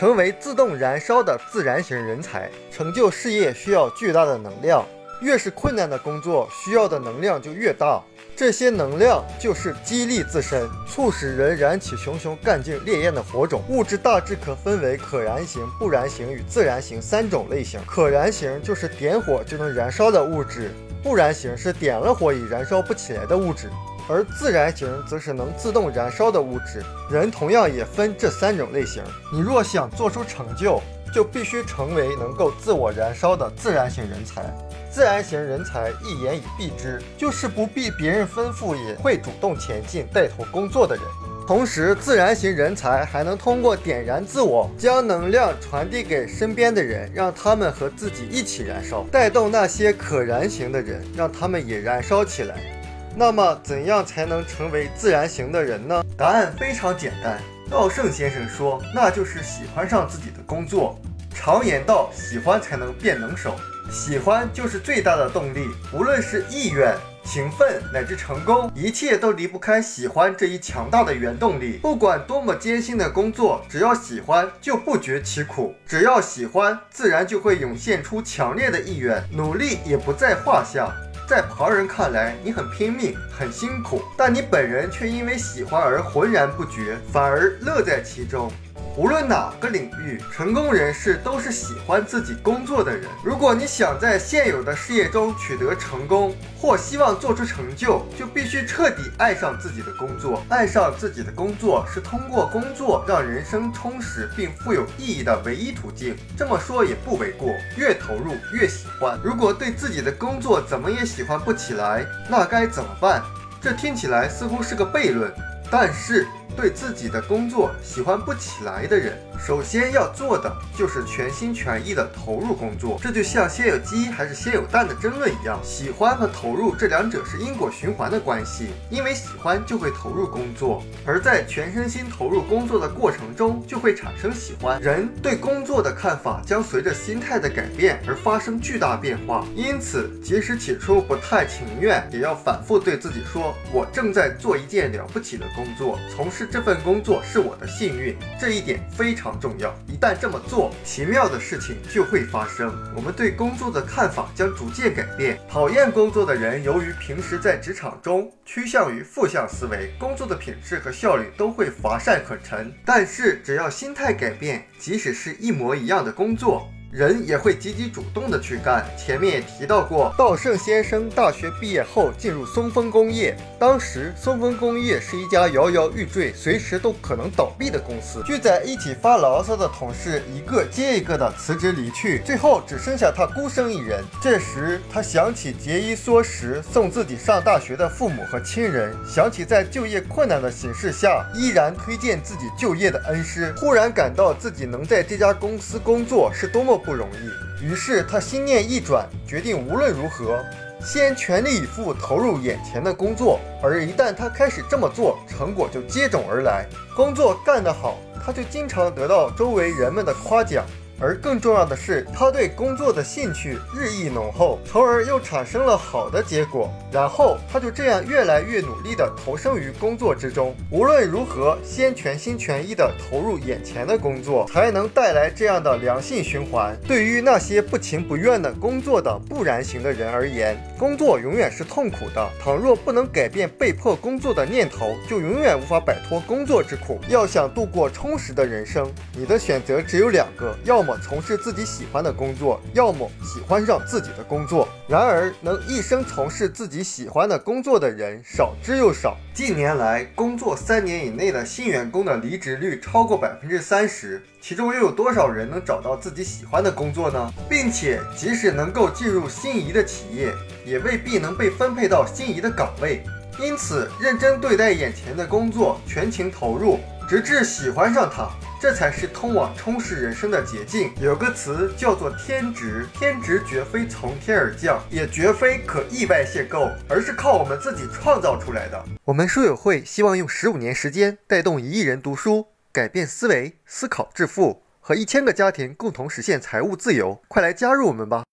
成为自动燃烧的自然型人才。成就事业需要巨大的能量，越是困难的工作，需要的能量就越大。这些能量就是激励自身，促使人燃起熊熊干劲烈焰的火种。物质大致可分为可燃型、不燃型与自燃型三种类型。可燃型就是点火就能燃烧的物质，不燃型是点了火已燃烧不起来的物质，而自燃型则是能自动燃烧的物质。人同样也分这三种类型。你若想做出成就，就必须成为能够自我燃烧的自然型人才。自然型人才一言以蔽之，就是不必别人吩咐也会主动前进、带头工作的人。同时，自然型人才还能通过点燃自我，将能量传递给身边的人，让他们和自己一起燃烧，带动那些可燃型的人，让他们也燃烧起来。那么，怎样才能成为自然型的人呢？答案非常简单。稻盛先生说，那就是喜欢上自己的工作。常言道，喜欢才能变能手。喜欢就是最大的动力，无论是意愿、勤奋乃至成功，一切都离不开喜欢这一强大的原动力。不管多么艰辛的工作，只要喜欢就不觉其苦；只要喜欢，自然就会涌现出强烈的意愿，努力也不在话下。在旁人看来，你很拼命、很辛苦，但你本人却因为喜欢而浑然不觉，反而乐在其中。无论哪个领域，成功人士都是喜欢自己工作的人。如果你想在现有的事业中取得成功，或希望做出成就，就必须彻底爱上自己的工作。爱上自己的工作是通过工作让人生充实并富有意义的唯一途径。这么说也不为过。越投入越喜欢。如果对自己的工作怎么也喜欢不起来，那该怎么办？这听起来似乎是个悖论，但是。对自己的工作喜欢不起来的人，首先要做的就是全心全意的投入工作。这就像先有鸡还是先有蛋的争论一样，喜欢和投入这两者是因果循环的关系。因为喜欢就会投入工作，而在全身心投入工作的过程中，就会产生喜欢。人对工作的看法将随着心态的改变而发生巨大变化。因此，即使起初不太情愿，也要反复对自己说：“我正在做一件了不起的工作。”从事这份工作是我的幸运，这一点非常重要。一旦这么做，奇妙的事情就会发生。我们对工作的看法将逐渐改变。讨厌工作的人，由于平时在职场中趋向于负向思维，工作的品质和效率都会乏善可陈。但是，只要心态改变，即使是一模一样的工作，人也会积极主动的去干。前面也提到过，稻盛先生大学毕业后进入松风工业，当时松风工业是一家摇摇欲坠、随时都可能倒闭的公司。聚在一起发牢骚的同事一个接一个的辞职离去，最后只剩下他孤身一人。这时他想起节衣缩食送自己上大学的父母和亲人，想起在就业困难的形势下依然推荐自己就业的恩师，忽然感到自己能在这家公司工作是多么。不容易，于是他心念一转，决定无论如何先全力以赴投入眼前的工作。而一旦他开始这么做，成果就接踵而来。工作干得好，他就经常得到周围人们的夸奖。而更重要的是，他对工作的兴趣日益浓厚，从而又产生了好的结果。然后他就这样越来越努力地投身于工作之中。无论如何，先全心全意地投入眼前的工作，才能带来这样的良性循环。对于那些不情不愿的工作的不燃型的人而言，工作永远是痛苦的。倘若不能改变被迫工作的念头，就永远无法摆脱工作之苦。要想度过充实的人生，你的选择只有两个：要么么。从事自己喜欢的工作，要么喜欢上自己的工作。然而，能一生从事自己喜欢的工作的人少之又少。近年来，工作三年以内的新员工的离职率超过百分之三十，其中又有多少人能找到自己喜欢的工作呢？并且，即使能够进入心仪的企业，也未必能被分配到心仪的岗位。因此，认真对待眼前的工作，全情投入，直至喜欢上它。这才是通往充实人生的捷径。有个词叫做“天职”，天职绝非从天而降，也绝非可意外限购，而是靠我们自己创造出来的。我们书友会希望用十五年时间，带动一亿人读书，改变思维，思考致富，和一千个家庭共同实现财务自由。快来加入我们吧！